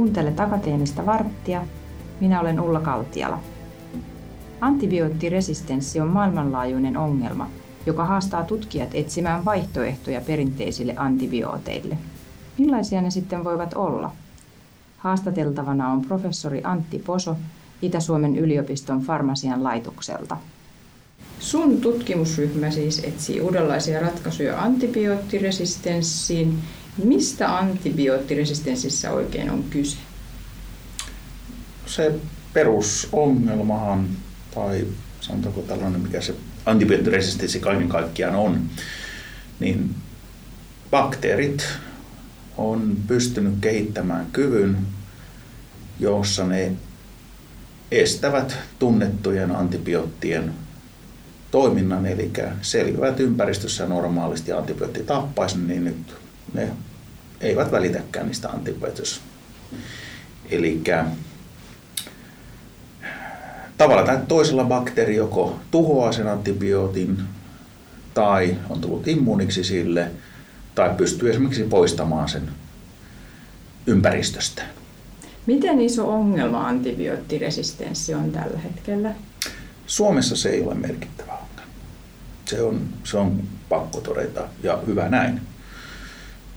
Kuuntele Akateenista varttia. Minä olen Ulla Kaltiala. Antibioottiresistenssi on maailmanlaajuinen ongelma, joka haastaa tutkijat etsimään vaihtoehtoja perinteisille antibiooteille. Millaisia ne sitten voivat olla? Haastateltavana on professori Antti Poso Itä-Suomen yliopiston farmasian laitokselta. Sun tutkimusryhmä siis etsii uudenlaisia ratkaisuja antibioottiresistenssiin. Mistä antibioottiresistenssissä oikein on kyse? Se perusongelmahan, tai sanotaanko tällainen, mikä se antibioottiresistenssi kaiken kaikkiaan on, niin bakteerit on pystynyt kehittämään kyvyn, jossa ne estävät tunnettujen antibioottien toiminnan, eli selviävät ympäristössä normaalisti antibiootti tappaisi, niin nyt ne eivät välitäkään niistä antibiootista. Eli tavalla tai toisella bakteeri joko tuhoaa sen antibiootin tai on tullut immuuniksi sille tai pystyy esimerkiksi poistamaan sen ympäristöstä. Miten iso ongelma antibioottiresistenssi on tällä hetkellä? Suomessa se ei ole merkittävä ongelma. Se on, se on pakko todeta ja hyvä näin.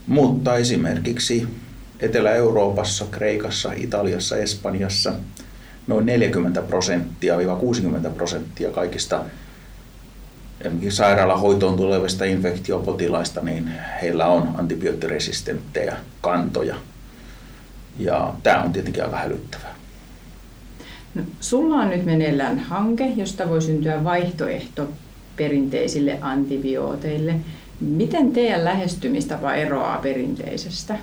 Mutta esimerkiksi Etelä-Euroopassa, Kreikassa, Italiassa, Espanjassa noin 40 prosenttia 60 prosenttia kaikista sairaalahoitoon tulevista infektiopotilaista, niin heillä on antibioottiresistenttejä kantoja. Ja tämä on tietenkin aika hälyttävää. No, sulla on nyt meneillään hanke, josta voi syntyä vaihtoehto perinteisille antibiooteille. Miten teidän lähestymistapa eroaa perinteisestä?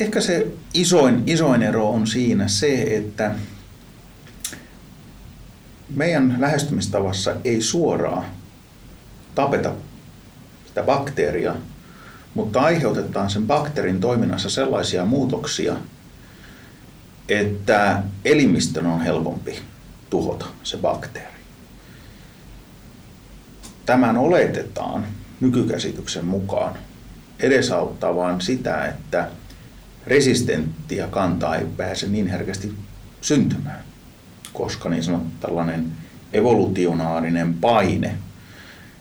Ehkä se isoin, isoin ero on siinä se, että meidän lähestymistavassa ei suoraan tapeta sitä bakteeria, mutta aiheutetaan sen bakteerin toiminnassa sellaisia muutoksia, että elimistön on helpompi tuhota se bakteeri. Tämän oletetaan nykykäsityksen mukaan edesauttavan sitä, että resistenttiä kantaa ei pääse niin herkästi syntymään, koska niin sanottu tällainen evolutionaarinen paine,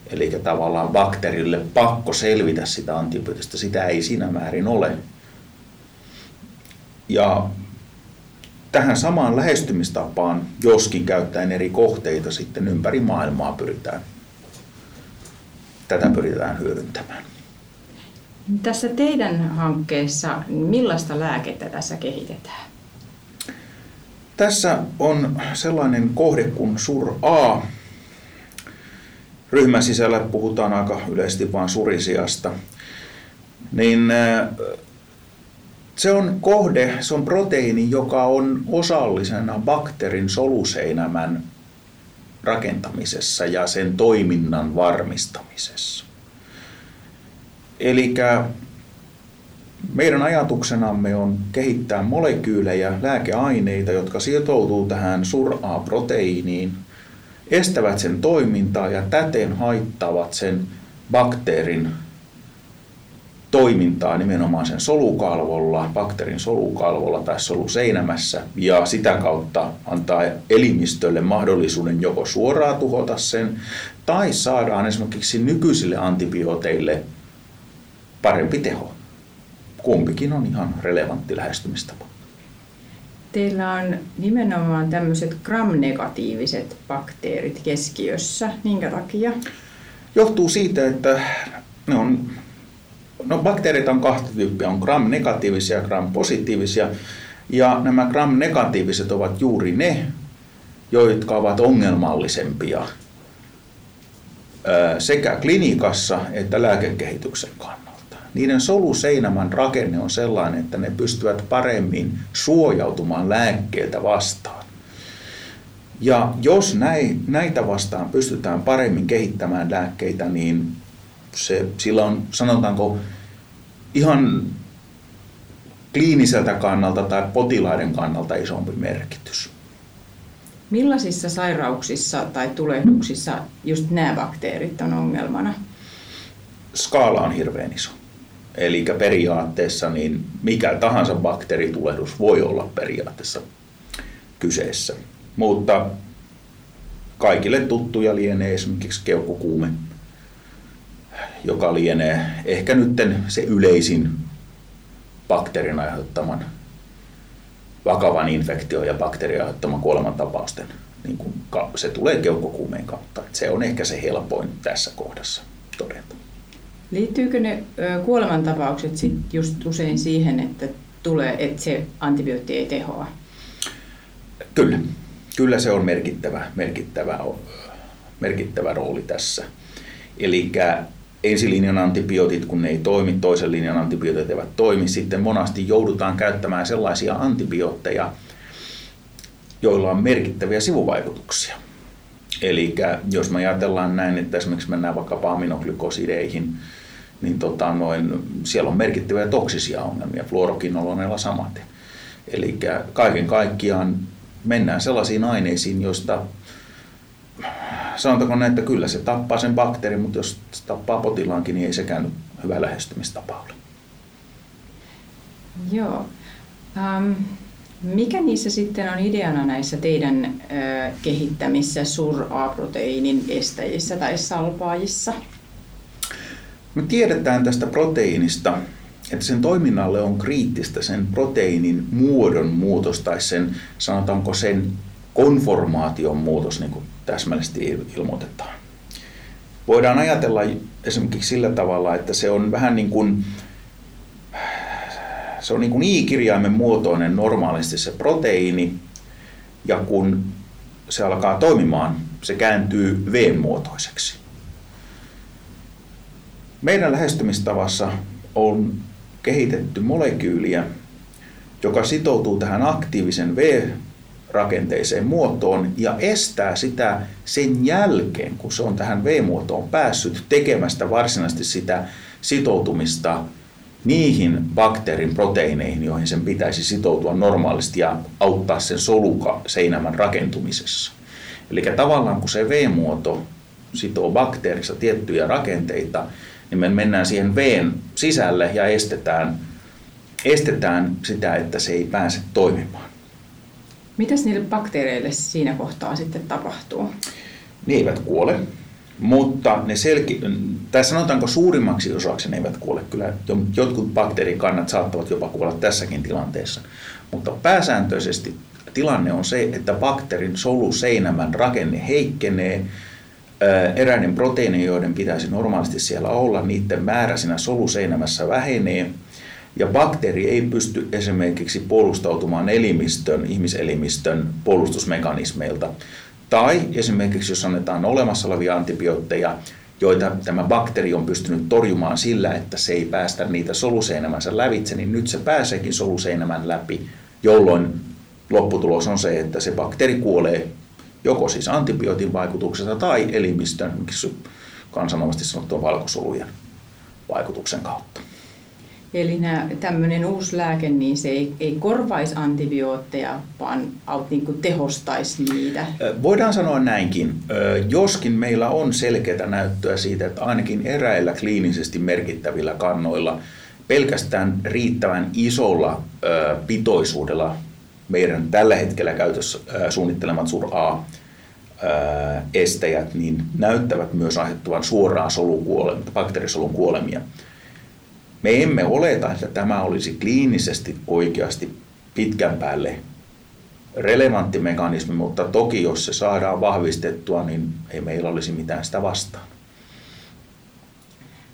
eli tavallaan bakteerille pakko selvitä sitä antibiootista, sitä ei siinä määrin ole. Ja tähän samaan lähestymistapaan, joskin käyttäen eri kohteita sitten ympäri maailmaa pyritään, tätä pyritään hyödyntämään. Tässä teidän hankkeessa, millaista lääkettä tässä kehitetään? Tässä on sellainen kohde kuin SUR A. Ryhmän sisällä puhutaan aika yleisesti vain surisiasta. Niin se on kohde, se on proteiini, joka on osallisena bakteerin soluseinämän rakentamisessa ja sen toiminnan varmistamisessa. Eli meidän ajatuksenamme on kehittää molekyylejä, lääkeaineita, jotka sitoutuu tähän SURA-proteiiniin, estävät sen toimintaa ja täten haittavat sen bakteerin toimintaa nimenomaan sen solukalvolla, bakteerin solukalvolla tai soluseinämässä ja sitä kautta antaa elimistölle mahdollisuuden joko suoraan tuhota sen tai saadaan esimerkiksi nykyisille antibiooteille parempi teho. Kumpikin on ihan relevantti lähestymistapa. Teillä on nimenomaan tämmöiset gram-negatiiviset bakteerit keskiössä. Minkä takia? Johtuu siitä, että ne on No bakteerit on kahta tyyppiä, on gram-negatiivisia ja gram-positiivisia. Ja nämä gram-negatiiviset ovat juuri ne, jotka ovat ongelmallisempia sekä klinikassa että lääkekehityksen kannalta. Niiden soluseinämän rakenne on sellainen, että ne pystyvät paremmin suojautumaan lääkkeeltä vastaan. Ja jos näitä vastaan pystytään paremmin kehittämään lääkkeitä, niin se, sillä on, sanotaanko, ihan kliiniseltä kannalta tai potilaiden kannalta isompi merkitys. Millaisissa sairauksissa tai tulehduksissa just nämä bakteerit on ongelmana? Skaala on hirveän iso. Eli periaatteessa niin mikä tahansa bakteeritulehdus voi olla periaatteessa kyseessä. Mutta kaikille tuttuja lienee esimerkiksi keuhkokuume, joka lienee ehkä nyt se yleisin bakteerin aiheuttaman vakavan infektion ja bakteerin aiheuttaman kuolemantapausten. Niin kun se tulee keuhkokuumeen kautta. Se on ehkä se helpoin tässä kohdassa todeta. Liittyykö ne kuolemantapaukset sit just usein siihen, että, tulee, että se antibiootti ei tehoa? Kyllä. Kyllä se on merkittävä, merkittävä, merkittävä rooli tässä. Eli ensilinjan antibiootit, kun ne ei toimi, toisen linjan antibiootit eivät toimi, sitten monasti joudutaan käyttämään sellaisia antibiootteja, joilla on merkittäviä sivuvaikutuksia. Eli jos me ajatellaan näin, että esimerkiksi mennään vaikka aminoglykosideihin, niin tota, noin, siellä on merkittäviä toksisia ongelmia, fluorokinoloneilla samaten. Eli kaiken kaikkiaan mennään sellaisiin aineisiin, joista sanotaanko näin, että kyllä se tappaa sen bakteerin, mutta jos se tappaa potilaankin, niin ei sekään hyvä lähestymistapa ole. Joo. Um, mikä niissä sitten on ideana näissä teidän ö, kehittämissä sur-A-proteiinin estäjissä tai salpaajissa? Me tiedetään tästä proteiinista, että sen toiminnalle on kriittistä sen proteiinin muodon muutos tai sen, sanotaanko sen konformaation muutos, niin kuin täsmällisesti ilmoitetaan. Voidaan ajatella esimerkiksi sillä tavalla, että se on vähän niin kuin, se on niin kuin i-kirjaimen muotoinen normaalisti se proteiini, ja kun se alkaa toimimaan, se kääntyy V-muotoiseksi. Meidän lähestymistavassa on kehitetty molekyyliä, joka sitoutuu tähän aktiivisen V-rakenteiseen muotoon ja estää sitä sen jälkeen, kun se on tähän V-muotoon päässyt tekemästä varsinaisesti sitä sitoutumista niihin bakteerin proteiineihin, joihin sen pitäisi sitoutua normaalisti ja auttaa sen soluka seinämän rakentumisessa. Eli tavallaan kun se V-muoto sitoo bakteerissa tiettyjä rakenteita, niin me mennään siihen veen sisälle ja estetään, estetään sitä, että se ei pääse toimimaan. Mitäs niille bakteereille siinä kohtaa sitten tapahtuu? Ne eivät kuole, mutta ne selki, tai sanotaanko suurimmaksi osaksi ne eivät kuole. Kyllä jotkut bakteerikannat saattavat jopa kuolla tässäkin tilanteessa. Mutta pääsääntöisesti tilanne on se, että bakteerin soluseinämän rakenne heikkenee eräiden proteiinien, joiden pitäisi normaalisti siellä olla, niiden määrä siinä soluseinämässä vähenee, ja bakteeri ei pysty esimerkiksi puolustautumaan elimistön, ihmiselimistön puolustusmekanismeilta. Tai esimerkiksi jos annetaan olemassa olevia antibiootteja, joita tämä bakteeri on pystynyt torjumaan sillä, että se ei päästä niitä soluseinämänsä lävitse, niin nyt se pääseekin soluseinämän läpi, jolloin lopputulos on se, että se bakteeri kuolee joko siis antibiootin vaikutuksesta tai elimistön, miksi kansanomasti sanottua valkosolujen vaikutuksen kautta. Eli tämmöinen uusi lääke, niin se ei, ei korvaisi antibiootteja, vaan niin kuin tehostaisi niitä? Voidaan sanoa näinkin. Joskin meillä on selkeää näyttöä siitä, että ainakin eräillä kliinisesti merkittävillä kannoilla pelkästään riittävän isolla pitoisuudella meidän tällä hetkellä käytössä suunnittelemat sur A estäjät niin näyttävät myös aiheuttavan suoraan solukuolemia, bakteerisolun kuolemia. Me emme oleta, että tämä olisi kliinisesti oikeasti pitkän päälle relevantti mekanismi, mutta toki jos se saadaan vahvistettua, niin ei meillä olisi mitään sitä vastaan.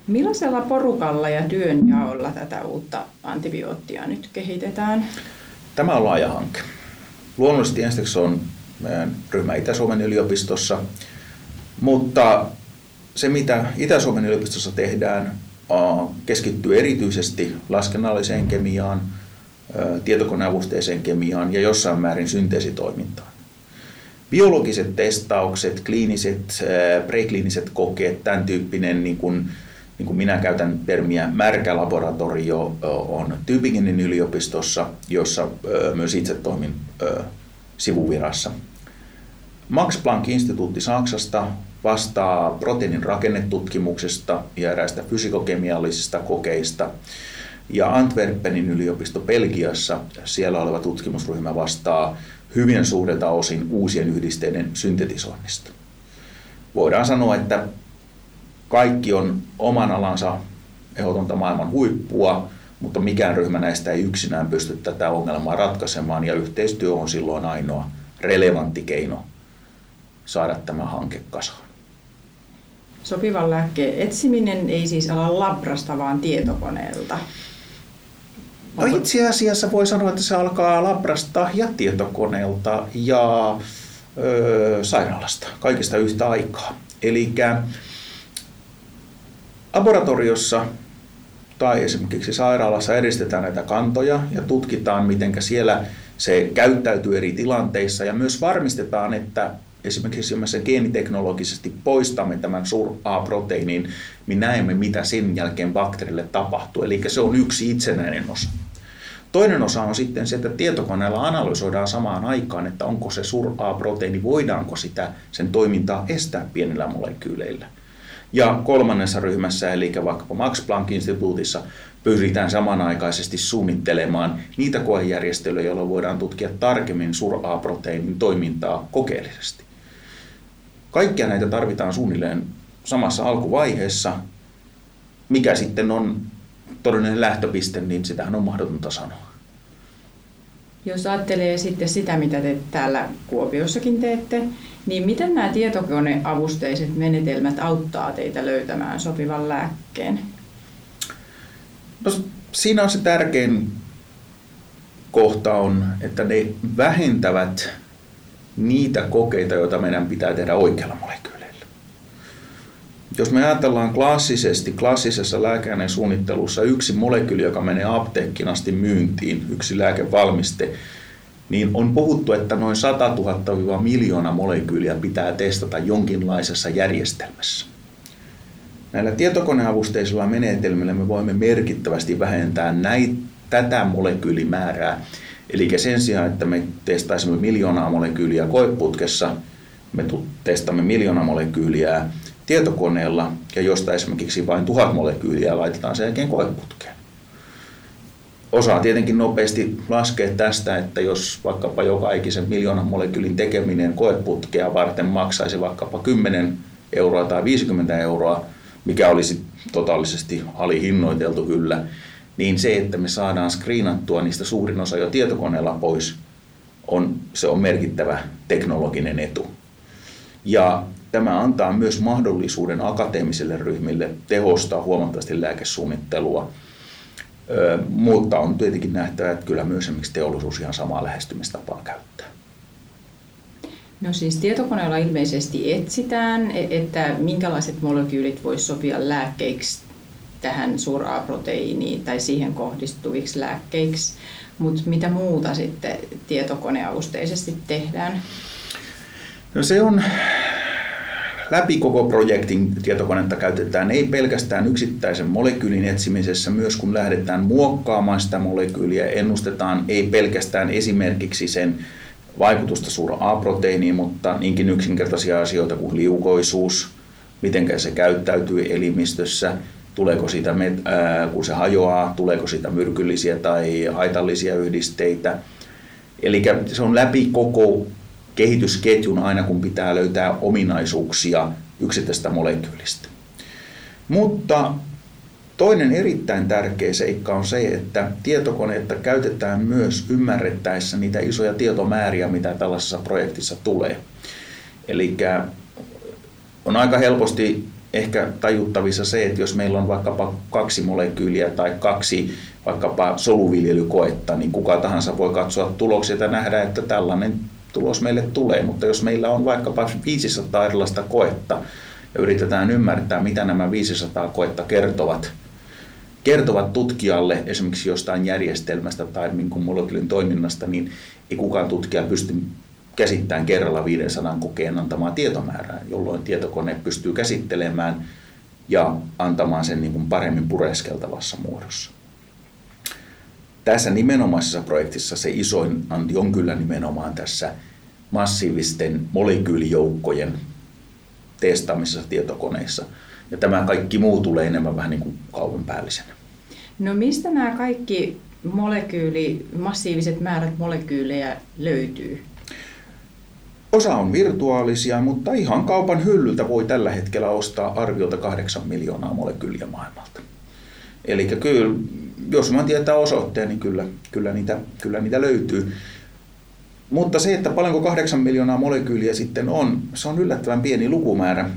Millaisella porukalla ja työnjaolla tätä uutta antibioottia nyt kehitetään? Tämä on laaja hanke. Luonnollisesti ensiksi on meidän ryhmä Itä-Suomen yliopistossa, mutta se mitä Itä-Suomen yliopistossa tehdään keskittyy erityisesti laskennalliseen kemiaan, tietokoneavusteiseen kemiaan ja jossain määrin synteesitoimintaan. Biologiset testaukset, kliiniset, prekliiniset kokeet, tämän tyyppinen niin kuin niin kuin minä käytän termiä märkä laboratorio on Tübingenin yliopistossa, jossa myös itse toimin sivuvirassa. Max Planck-instituutti Saksasta vastaa proteiinin rakennetutkimuksesta ja eräistä fysikokemiallisista kokeista. Ja Antwerpenin yliopisto Belgiassa, siellä oleva tutkimusryhmä vastaa hyvin suurelta osin uusien yhdisteiden syntetisoinnista. Voidaan sanoa, että kaikki on oman alansa ehdotonta maailman huippua, mutta mikään ryhmä näistä ei yksinään pysty tätä ongelmaa ratkaisemaan ja yhteistyö on silloin ainoa relevantti keino saada tämä hanke kasaan. Sopivan lääkkeen etsiminen ei siis ala labrasta, vaan tietokoneelta. No itse asiassa voi sanoa, että se alkaa labrasta ja tietokoneelta ja ö, sairaalasta, kaikista yhtä aikaa. Eli laboratoriossa tai esimerkiksi sairaalassa eristetään näitä kantoja ja tutkitaan, miten siellä se käyttäytyy eri tilanteissa ja myös varmistetaan, että esimerkiksi jos me sen geeniteknologisesti poistamme tämän sur-A-proteiinin, niin näemme, mitä sen jälkeen bakteerille tapahtuu. Eli se on yksi itsenäinen osa. Toinen osa on sitten se, että tietokoneella analysoidaan samaan aikaan, että onko se sur-A-proteiini, voidaanko sitä, sen toimintaa estää pienillä molekyyleillä. Ja kolmannessa ryhmässä, eli vaikkapa Max Planck-instituutissa, pyritään samanaikaisesti suunnittelemaan niitä koejärjestelyjä, joilla voidaan tutkia tarkemmin sur-A-proteiinin toimintaa kokeellisesti. Kaikkia näitä tarvitaan suunnilleen samassa alkuvaiheessa. Mikä sitten on todellinen lähtöpiste, niin sitähän on mahdotonta sanoa. Jos ajattelee sitten sitä, mitä te täällä Kuopiossakin teette, niin miten nämä tietokoneavusteiset menetelmät auttaa teitä löytämään sopivan lääkkeen? No, siinä on se tärkein kohta on, että ne vähentävät niitä kokeita, joita meidän pitää tehdä oikealla molekyyleillä. Jos me ajatellaan klassisesti, klassisessa lääkeaineen suunnittelussa yksi molekyyli, joka menee apteekkiin asti myyntiin, yksi lääkevalmiste, niin on puhuttu, että noin 100 000 miljoona molekyyliä pitää testata jonkinlaisessa järjestelmässä. Näillä tietokoneavusteisilla menetelmillä me voimme merkittävästi vähentää näitä, tätä molekyylimäärää. Eli sen sijaan, että me testaisimme miljoonaa molekyyliä koeputkessa, me testamme miljoonaa molekyyliä tietokoneella ja josta esimerkiksi vain tuhat molekyyliä laitetaan sen jälkeen koeputkeen. Osaa tietenkin nopeasti laskea tästä, että jos vaikkapa joka ikisen miljoonan molekyylin tekeminen koeputkea varten maksaisi vaikkapa 10 euroa tai 50 euroa, mikä olisi totaalisesti alihinnoiteltu kyllä, niin se, että me saadaan screenattua niistä suurin osa jo tietokoneella pois, on, se on merkittävä teknologinen etu. Ja tämä antaa myös mahdollisuuden akateemisille ryhmille tehostaa huomattavasti lääkesuunnittelua, mutta on tietenkin nähtävä, että kyllä myös esimerkiksi teollisuus ihan samaa lähestymistapaa käyttää. No siis tietokoneella ilmeisesti etsitään, e- että minkälaiset molekyylit voisi sopia lääkkeiksi tähän suuraproteiiniin tai siihen kohdistuviksi lääkkeiksi, mutta mitä muuta sitten tietokoneavusteisesti tehdään? No se on läpi koko projektin tietokonetta käytetään ei pelkästään yksittäisen molekyylin etsimisessä, myös kun lähdetään muokkaamaan sitä molekyyliä, ennustetaan ei pelkästään esimerkiksi sen vaikutusta suura A-proteiiniin, mutta niinkin yksinkertaisia asioita kuin liukoisuus, miten se käyttäytyy elimistössä, tuleeko siitä, kun se hajoaa, tuleeko siitä myrkyllisiä tai haitallisia yhdisteitä. Eli se on läpi koko kehitysketjun aina, kun pitää löytää ominaisuuksia yksittäistä molekyylistä. Mutta toinen erittäin tärkeä seikka on se, että tietokoneita käytetään myös ymmärrettäessä niitä isoja tietomääriä, mitä tällaisessa projektissa tulee. Eli on aika helposti ehkä tajuttavissa se, että jos meillä on vaikkapa kaksi molekyyliä tai kaksi vaikkapa soluviljelykoetta, niin kuka tahansa voi katsoa tuloksia ja nähdä, että tällainen tulos meille tulee, mutta jos meillä on vaikkapa 500 erilaista koetta ja yritetään ymmärtää, mitä nämä 500 koetta kertovat, kertovat tutkijalle esimerkiksi jostain järjestelmästä tai niin molekyylin toiminnasta, niin ei kukaan tutkija pysty käsittämään kerralla 500 kokeen antamaa tietomäärää, jolloin tietokone pystyy käsittelemään ja antamaan sen niin kuin paremmin pureskeltavassa muodossa. Tässä nimenomaisessa projektissa se isoin anti on kyllä nimenomaan tässä massiivisten molekyylijoukkojen testaamisessa tietokoneissa. Ja tämä kaikki muu tulee enemmän vähän niin kuin kaupan päällisenä. No mistä nämä kaikki molekyyli, massiiviset määrät molekyylejä löytyy? Osa on virtuaalisia, mutta ihan kaupan hyllyltä voi tällä hetkellä ostaa arviolta 8 miljoonaa molekyyliä maailmalta. Eli kyllä, jos mä tietää osoitteen, niin kyllä, kyllä, niitä, kyllä niitä löytyy. Mutta se, että paljonko 8 miljoonaa molekyyliä sitten on, se on yllättävän pieni lukumäärä.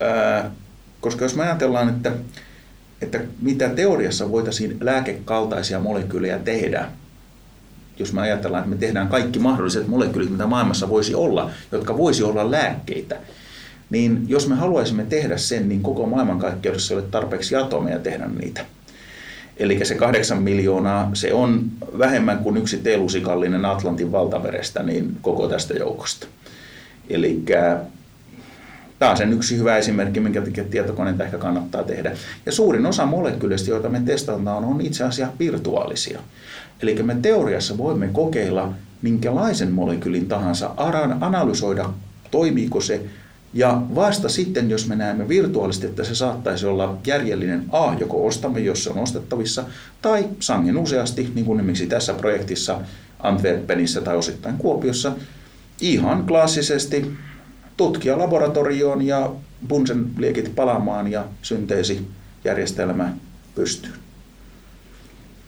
Ää, koska jos me ajatellaan, että, että mitä teoriassa voitaisiin lääkekaltaisia molekyylejä tehdä, jos me ajatellaan, että me tehdään kaikki mahdolliset molekyylit, mitä maailmassa voisi olla, jotka voisi olla lääkkeitä, niin jos me haluaisimme tehdä sen, niin koko maailmankaikkeudessa ei ole tarpeeksi atomeja tehdä niitä. Eli se kahdeksan miljoonaa, se on vähemmän kuin yksi teelusikallinen Atlantin valtamerestä niin koko tästä joukosta. Eli taas sen yksi hyvä esimerkki, minkä takia tietokoneita ehkä kannattaa tehdä. Ja suurin osa molekyyleistä, joita me testataan, on itse asiassa virtuaalisia. Eli me teoriassa voimme kokeilla minkälaisen molekyylin tahansa, analysoida, toimiiko se, ja vasta sitten, jos me näemme virtuaalisesti, että se saattaisi olla järjellinen A, joko ostamme, jos se on ostettavissa, tai sangen useasti, niin kuin esimerkiksi tässä projektissa Antwerpenissä tai osittain Kuopiossa, ihan klassisesti tutkia laboratorioon ja Bunsen liekit palaamaan ja synteesijärjestelmä pystyy.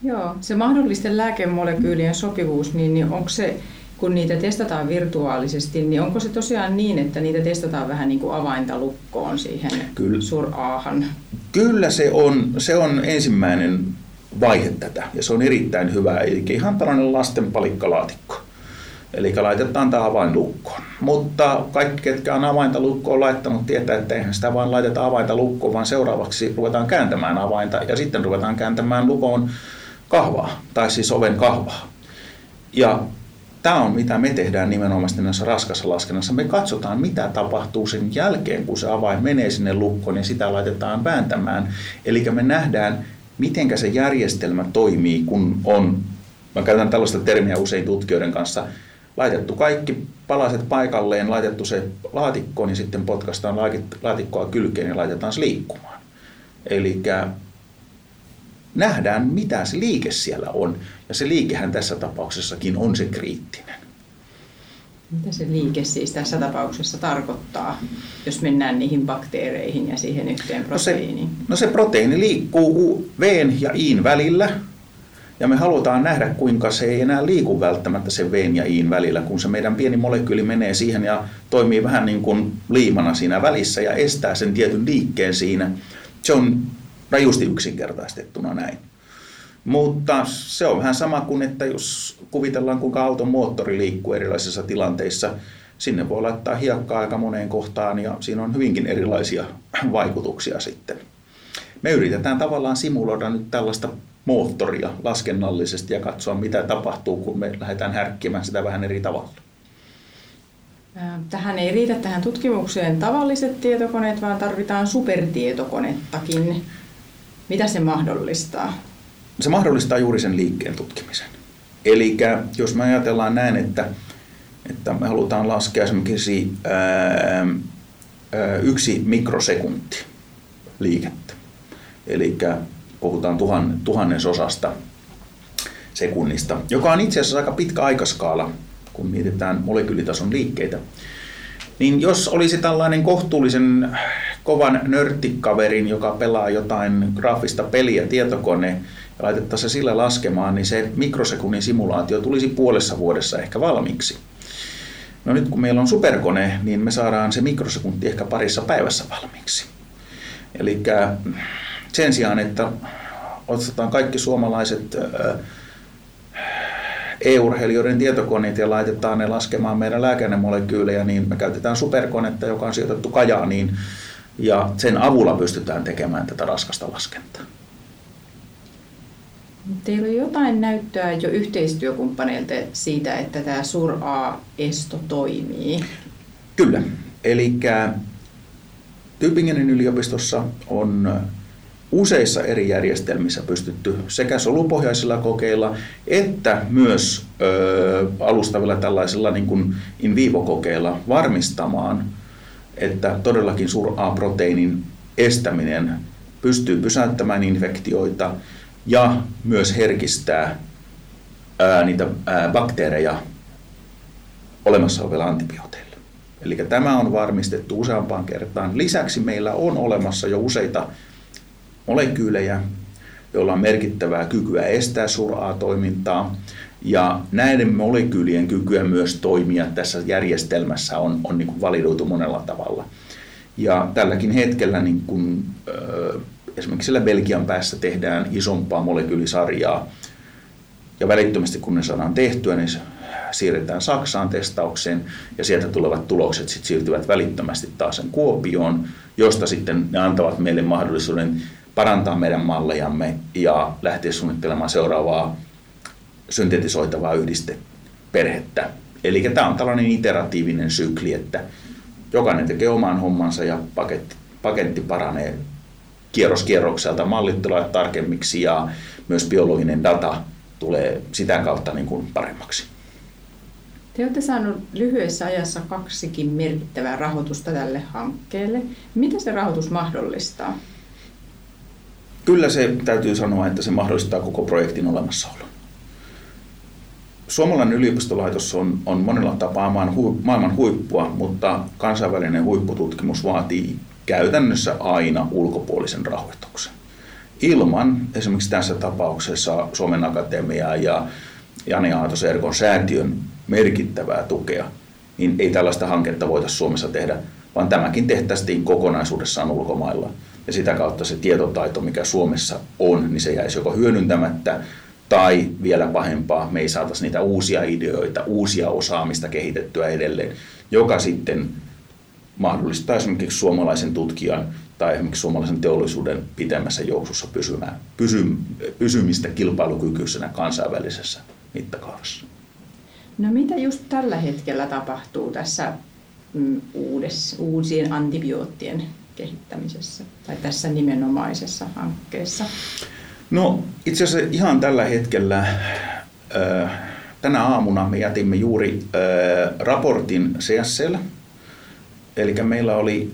Joo, se mahdollisten lääkemolekyylien sopivuus, niin, niin onko se, kun niitä testataan virtuaalisesti, niin onko se tosiaan niin, että niitä testataan vähän niin kuin avainta lukkoon siihen Kyllä. suraahan? Kyllä se on, se on ensimmäinen vaihe tätä ja se on erittäin hyvä, eli ihan tällainen lasten palikkalaatikko. Eli laitetaan tämä avain lukkoon. Mutta kaikki, ketkä on avainta lukkoon laittanut, tietää, että eihän sitä vain laiteta avainta lukkoon, vaan seuraavaksi ruvetaan kääntämään avainta ja sitten ruvetaan kääntämään lukon kahvaa, tai siis oven kahvaa. Ja tämä on mitä me tehdään nimenomaan näissä raskassa laskennassa. Me katsotaan, mitä tapahtuu sen jälkeen, kun se avain menee sinne lukkoon ja sitä laitetaan vääntämään. Eli me nähdään, miten se järjestelmä toimii, kun on, mä käytän tällaista termiä usein tutkijoiden kanssa, laitettu kaikki palaset paikalleen, laitettu se laatikkoon ja sitten potkastaan laatikkoa kylkeen ja laitetaan se liikkumaan. Eli nähdään, mitä se liike siellä on. Ja se liikehän tässä tapauksessakin on se kriittinen. Mitä se liike siis tässä tapauksessa tarkoittaa, jos mennään niihin bakteereihin ja siihen yhteen proteiiniin? No se, no se proteiini liikkuu V ja Iin välillä. Ja me halutaan nähdä, kuinka se ei enää liiku välttämättä se V ja Iin välillä, kun se meidän pieni molekyyli menee siihen ja toimii vähän niin kuin liimana siinä välissä ja estää sen tietyn liikkeen siinä. Se on rajusti yksinkertaistettuna näin. Mutta se on vähän sama kuin, että jos kuvitellaan, kuinka auton moottori liikkuu erilaisissa tilanteissa, sinne voi laittaa hiekkaa aika moneen kohtaan ja siinä on hyvinkin erilaisia vaikutuksia sitten. Me yritetään tavallaan simuloida nyt tällaista moottoria laskennallisesti ja katsoa, mitä tapahtuu, kun me lähdetään härkkimään sitä vähän eri tavalla. Tähän ei riitä tähän tutkimukseen tavalliset tietokoneet, vaan tarvitaan supertietokonettakin. Mitä se mahdollistaa? Se mahdollistaa juuri sen liikkeen tutkimisen. Eli jos me ajatellaan näin, että, että me halutaan laskea esimerkiksi ää, ää, yksi mikrosekunti liikettä, eli puhutaan tuhan, tuhannesosasta sekunnista, joka on itse asiassa aika pitkä aikaskaala, kun mietitään molekyylitason liikkeitä, niin jos olisi tällainen kohtuullisen kovan nörttikaverin, joka pelaa jotain graafista peliä tietokone, ja laitettaisiin se sillä laskemaan, niin se mikrosekunnin simulaatio tulisi puolessa vuodessa ehkä valmiiksi. No nyt kun meillä on superkone, niin me saadaan se mikrosekunti ehkä parissa päivässä valmiiksi. Eli sen sijaan, että otetaan kaikki suomalaiset e-urheilijoiden tietokoneet ja laitetaan ne laskemaan meidän lääkänemolekyylejä, niin me käytetään superkonetta, joka on sijoitettu Kajaaniin, ja sen avulla pystytään tekemään tätä raskasta laskentaa. Teillä on jotain näyttöä jo yhteistyökumppaneilta siitä, että tämä SUR-A-esto toimii. Kyllä. Eli Tübingenin yliopistossa on useissa eri järjestelmissä pystytty sekä solupohjaisilla kokeilla että myös ö, alustavilla tällaisilla niin kuin in vivo-kokeilla varmistamaan, että todellakin suur A-proteiinin estäminen pystyy pysäyttämään infektioita ja myös herkistää ää, niitä ää, bakteereja olemassa olevilla antibiooteilla. Eli tämä on varmistettu useampaan kertaan. Lisäksi meillä on olemassa jo useita molekyylejä, joilla on merkittävää kykyä estää suraa toimintaa. Ja näiden molekyylien kykyä myös toimia tässä järjestelmässä on, on niin kuin validoitu monella tavalla. Ja tälläkin hetkellä niin kuin, esimerkiksi siellä Belgian päässä tehdään isompaa molekyylisarjaa. Ja välittömästi kun ne saadaan tehtyä, niin siirretään Saksaan testaukseen ja sieltä tulevat tulokset sitten siirtyvät välittömästi taas sen Kuopioon, josta sitten ne antavat meille mahdollisuuden parantaa meidän mallejamme ja lähteä suunnittelemaan seuraavaa syntetisoitavaa yhdisteperhettä. Eli tämä on tällainen iteratiivinen sykli, että jokainen tekee oman hommansa ja paketti, paketti paranee kierros kierrokselta, mallit tarkemmiksi ja myös biologinen data tulee sitä kautta niin kuin paremmaksi. Te olette saaneet lyhyessä ajassa kaksikin merkittävää rahoitusta tälle hankkeelle. Mitä se rahoitus mahdollistaa? Kyllä se täytyy sanoa, että se mahdollistaa koko projektin olemassaolon. Suomalainen yliopistolaitos on, on monella tapaa maailman huippua, mutta kansainvälinen huippututkimus vaatii käytännössä aina ulkopuolisen rahoituksen. Ilman esimerkiksi tässä tapauksessa Suomen Akatemiaa ja Jani Aatos Erkon säätiön merkittävää tukea, niin ei tällaista hanketta voitaisiin Suomessa tehdä, vaan tämäkin tehtäisiin kokonaisuudessaan ulkomailla. Ja sitä kautta se tietotaito, mikä Suomessa on, niin se jäisi joko hyödyntämättä tai vielä pahempaa, me ei saataisi niitä uusia ideoita, uusia osaamista kehitettyä edelleen, joka sitten mahdollistaa esimerkiksi suomalaisen tutkijan tai esimerkiksi suomalaisen teollisuuden pitemmässä juoksussa pysymään, pysy, pysymistä kilpailukykyisenä kansainvälisessä mittakaavassa. No mitä just tällä hetkellä tapahtuu tässä mm, uudes, uusien antibioottien kehittämisessä tai tässä nimenomaisessa hankkeessa? No itse asiassa ihan tällä hetkellä tänä aamuna me jätimme juuri raportin CSL, eli meillä oli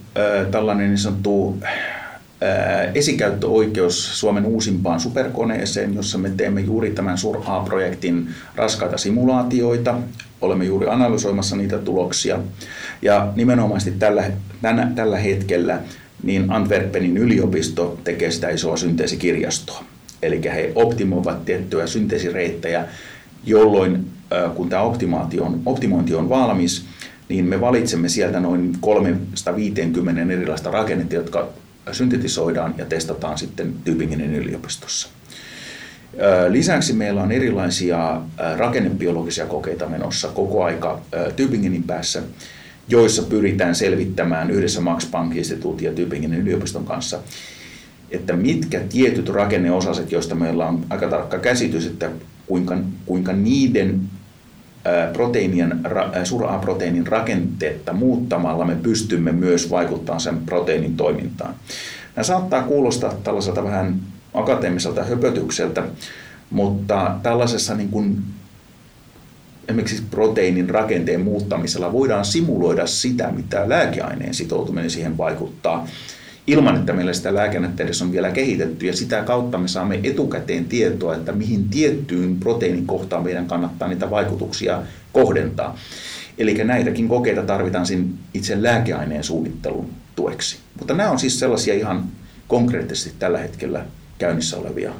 tällainen niin sanottu esikäyttöoikeus Suomen uusimpaan superkoneeseen, jossa me teemme juuri tämän SUR-A-projektin raskaita simulaatioita. Olemme juuri analysoimassa niitä tuloksia. Ja nimenomaisesti tällä, tänä, tällä hetkellä niin Antwerpenin yliopisto tekee sitä isoa synteesikirjastoa. Eli he optimoivat tiettyjä synteesireittejä, jolloin kun tämä optimointi on valmis, niin me valitsemme sieltä noin 350 erilaista rakennetta, jotka syntetisoidaan ja testataan sitten Tübingenin yliopistossa. Lisäksi meillä on erilaisia rakennebiologisia kokeita menossa koko aika Tübingenin päässä, joissa pyritään selvittämään yhdessä Max Planck-instituutin ja Tübingenin yliopiston kanssa, että mitkä tietyt rakenneosaset, joista meillä on aika tarkka käsitys, että kuinka, kuinka niiden proteiinien, sura-proteiinin rakenteetta muuttamalla me pystymme myös vaikuttamaan sen proteiinin toimintaan. Nämä saattaa kuulostaa tällaiselta vähän akateemiselta höpötykseltä, mutta tällaisessa niin kuin esimerkiksi proteiinin rakenteen muuttamisella voidaan simuloida sitä, mitä lääkeaineen sitoutuminen siihen vaikuttaa ilman, että meillä sitä lääkennettä edes on vielä kehitetty. Ja sitä kautta me saamme etukäteen tietoa, että mihin tiettyyn proteiinikohtaan meidän kannattaa niitä vaikutuksia kohdentaa. Eli näitäkin kokeita tarvitaan siinä itse lääkeaineen suunnittelun tueksi. Mutta nämä on siis sellaisia ihan konkreettisesti tällä hetkellä käynnissä olevia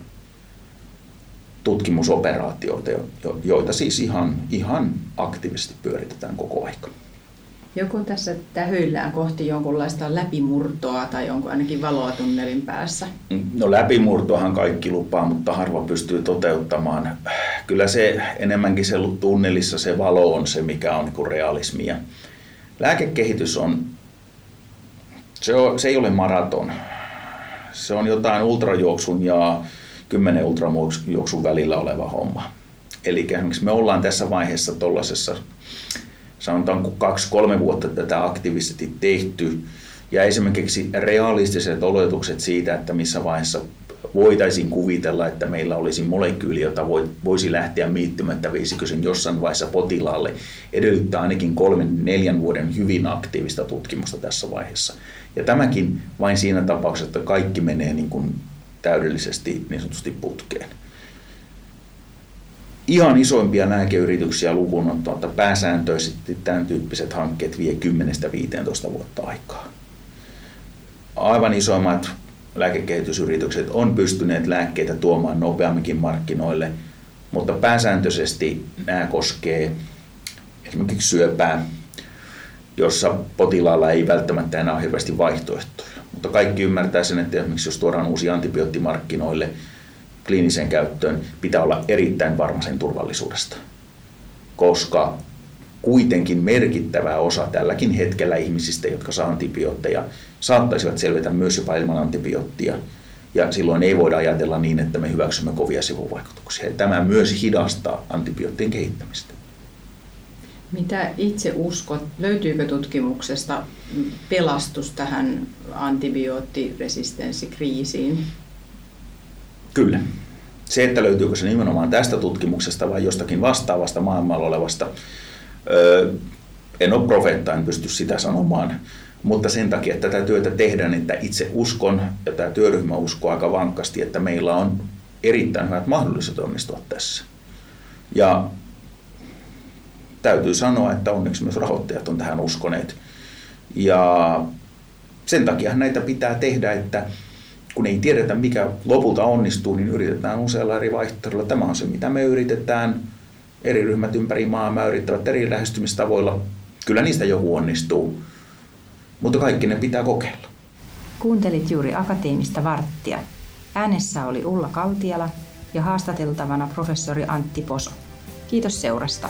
tutkimusoperaatioita, joita siis ihan, ihan aktiivisesti pyöritetään koko aika. Joko tässä tähyillään kohti jonkunlaista läpimurtoa tai onko ainakin valoa tunnelin päässä? No läpimurtoahan kaikki lupaa, mutta harva pystyy toteuttamaan. Kyllä se enemmänkin se tunnelissa se valo on se, mikä on niin realismia. Lääkekehitys on, se, on, se ei ole maraton. Se on jotain ultrajuoksun ja kymmenen ultrajuoksun välillä oleva homma. Eli me ollaan tässä vaiheessa tuollaisessa sanotaanko kaksi-kolme vuotta tätä aktiivisesti tehty Ja esimerkiksi realistiset oletukset siitä, että missä vaiheessa voitaisiin kuvitella, että meillä olisi molekyyli, jota voisi lähteä miittymättä, veisikö sen jossain vaiheessa potilaalle, edellyttää ainakin kolmen, neljän vuoden hyvin aktiivista tutkimusta tässä vaiheessa. Ja tämäkin vain siinä tapauksessa, että kaikki menee niin kuin täydellisesti niin sanotusti putkeen. Ihan isoimpia lääkeyrityksiä lukuun ottamatta pääsääntöisesti tämän tyyppiset hankkeet vie 10-15 vuotta aikaa. Aivan isoimmat lääkekehitysyritykset on pystyneet lääkkeitä tuomaan nopeamminkin markkinoille, mutta pääsääntöisesti nämä koskee esimerkiksi syöpää, jossa potilaalla ei välttämättä enää ole hirveästi vaihtoehtoja. Mutta kaikki ymmärtää sen, että esimerkiksi jos tuodaan uusi antibiootti markkinoille kliiniseen käyttöön, pitää olla erittäin varma sen turvallisuudesta. Koska kuitenkin merkittävä osa tälläkin hetkellä ihmisistä, jotka saa antibiootteja, saattaisivat selvitä myös jopa ilman antibioottia. Ja silloin ei voida ajatella niin, että me hyväksymme kovia sivuvaikutuksia. Tämä myös hidastaa antibioottien kehittämistä. Mitä itse uskot, löytyykö tutkimuksesta pelastus tähän antibioottiresistenssikriisiin? Kyllä. Se, että löytyykö se nimenomaan tästä tutkimuksesta vai jostakin vastaavasta maailmalla olevasta, en ole profeetta, en pysty sitä sanomaan, mutta sen takia, että tätä työtä tehdään, että itse uskon ja tämä työryhmä uskoo aika vankasti, että meillä on erittäin hyvät mahdollisuudet onnistua tässä. Ja täytyy sanoa, että onneksi myös rahoittajat on tähän uskoneet. Ja sen takia näitä pitää tehdä, että kun ei tiedetä mikä lopulta onnistuu, niin yritetään usealla eri vaihtoehdolla. Tämä on se, mitä me yritetään. Eri ryhmät ympäri maailmaa yrittävät eri lähestymistavoilla. Kyllä niistä joku onnistuu, mutta kaikki ne pitää kokeilla. Kuuntelit juuri Akateemista varttia. Äänessä oli Ulla Kaltiala ja haastateltavana professori Antti Poso. Kiitos seurasta.